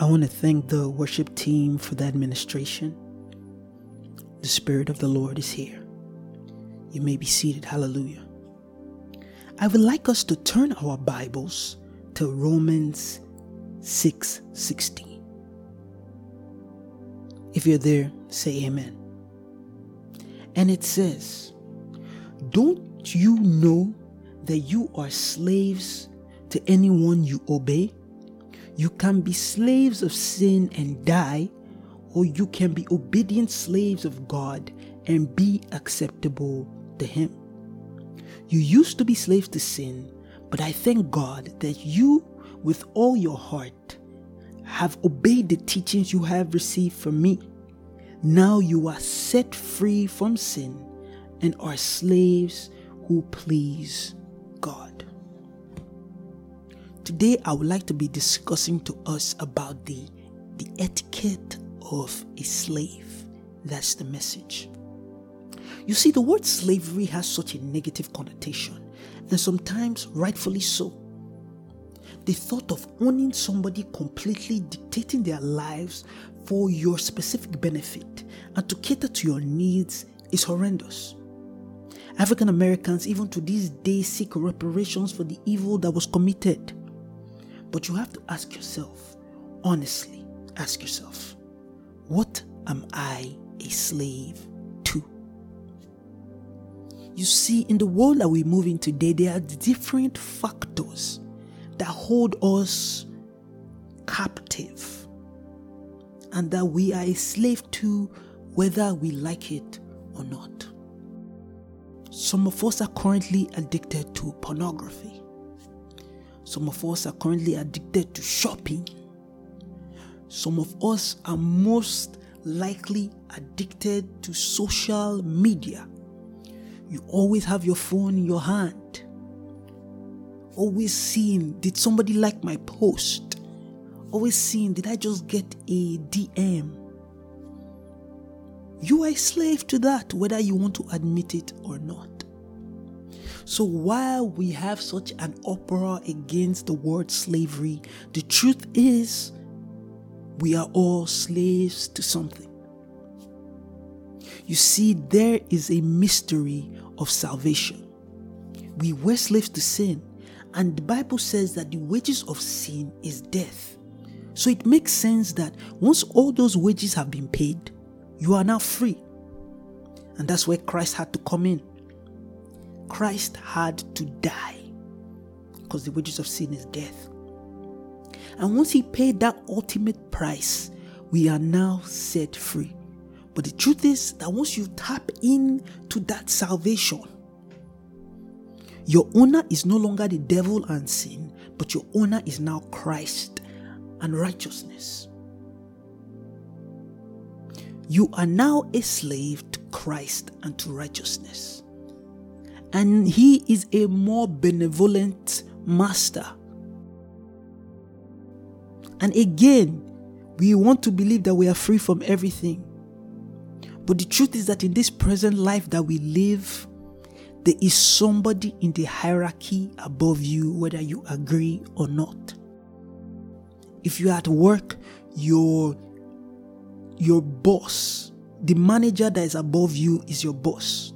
I want to thank the worship team for the administration. The Spirit of the Lord is here. You may be seated. Hallelujah. I would like us to turn our Bibles to Romans 6 16. If you're there, say amen. And it says, Don't you know that you are slaves to anyone you obey? You can be slaves of sin and die, or you can be obedient slaves of God and be acceptable to Him. You used to be slaves to sin, but I thank God that you, with all your heart, have obeyed the teachings you have received from me. Now you are set free from sin and are slaves who please God. Today, I would like to be discussing to us about the, the etiquette of a slave. That's the message. You see, the word slavery has such a negative connotation, and sometimes rightfully so. The thought of owning somebody completely dictating their lives for your specific benefit and to cater to your needs is horrendous. African Americans, even to this day, seek reparations for the evil that was committed. But you have to ask yourself, honestly, ask yourself, what am I a slave to? You see, in the world that we move in today, there are different factors that hold us captive and that we are a slave to whether we like it or not. Some of us are currently addicted to pornography. Some of us are currently addicted to shopping. Some of us are most likely addicted to social media. You always have your phone in your hand. Always seeing, did somebody like my post? Always seeing, did I just get a DM? You are a slave to that, whether you want to admit it or not. So while we have such an uproar against the word slavery, the truth is we are all slaves to something. You see, there is a mystery of salvation. We were slaves to sin, and the Bible says that the wages of sin is death. So it makes sense that once all those wages have been paid, you are now free. And that's where Christ had to come in. Christ had to die because the wages of sin is death. And once he paid that ultimate price, we are now set free. But the truth is that once you tap into that salvation, your owner is no longer the devil and sin, but your owner is now Christ and righteousness. You are now a slave to Christ and to righteousness and he is a more benevolent master. And again, we want to believe that we are free from everything. But the truth is that in this present life that we live, there is somebody in the hierarchy above you, whether you agree or not. If you're at work, your, your boss, the manager that is above you, is your boss.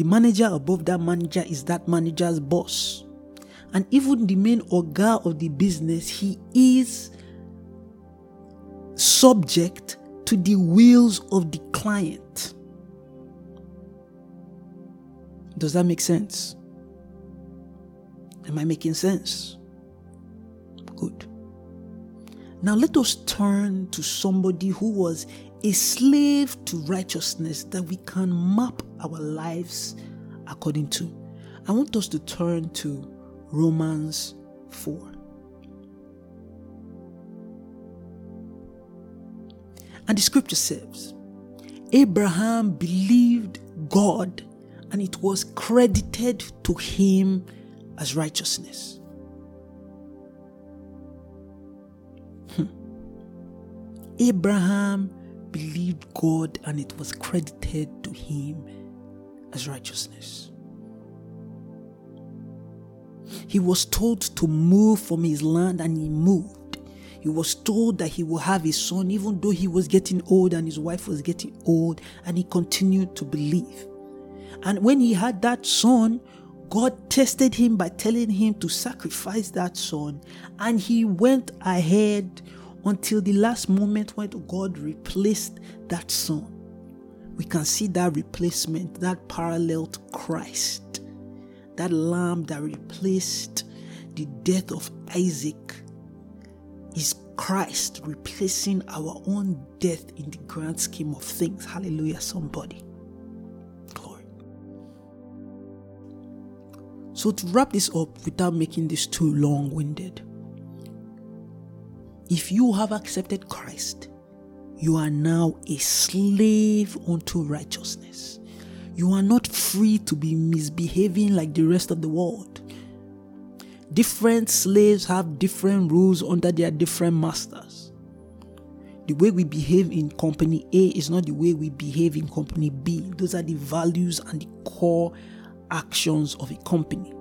The manager above that manager is that manager's boss. And even the main organ of the business, he is subject to the wills of the client. Does that make sense? Am I making sense? Good. Now let us turn to somebody who was a slave to righteousness that we can map our lives according to. I want us to turn to Romans 4. And the scripture says, Abraham believed God and it was credited to him as righteousness. Hmm. Abraham believed God and it was credited to him as righteousness. He was told to move from his land and he moved. He was told that he will have a son, even though he was getting old and his wife was getting old, and he continued to believe. And when he had that son, God tested him by telling him to sacrifice that son, and he went ahead until the last moment when God replaced that son. We can see that replacement, that parallel to Christ, that lamb that replaced the death of Isaac is Christ replacing our own death in the grand scheme of things. Hallelujah, somebody. Glory. So, to wrap this up without making this too long winded, if you have accepted Christ, you are now a slave unto righteousness. You are not free to be misbehaving like the rest of the world. Different slaves have different rules under their different masters. The way we behave in company A is not the way we behave in company B. Those are the values and the core actions of a company.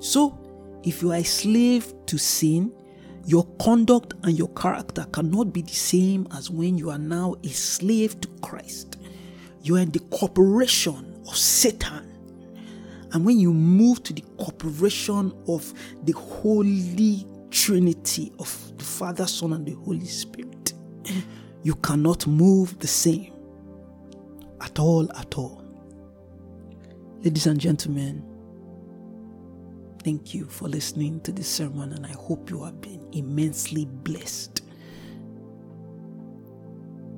So, if you are a slave to sin, your conduct and your character cannot be the same as when you are now a slave to Christ. You are in the corporation of Satan. And when you move to the corporation of the Holy Trinity of the Father, Son, and the Holy Spirit, you cannot move the same at all, at all. Ladies and gentlemen, thank you for listening to this sermon, and I hope you have been immensely blessed.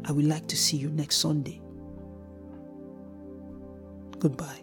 I would like to see you next Sunday. Goodbye.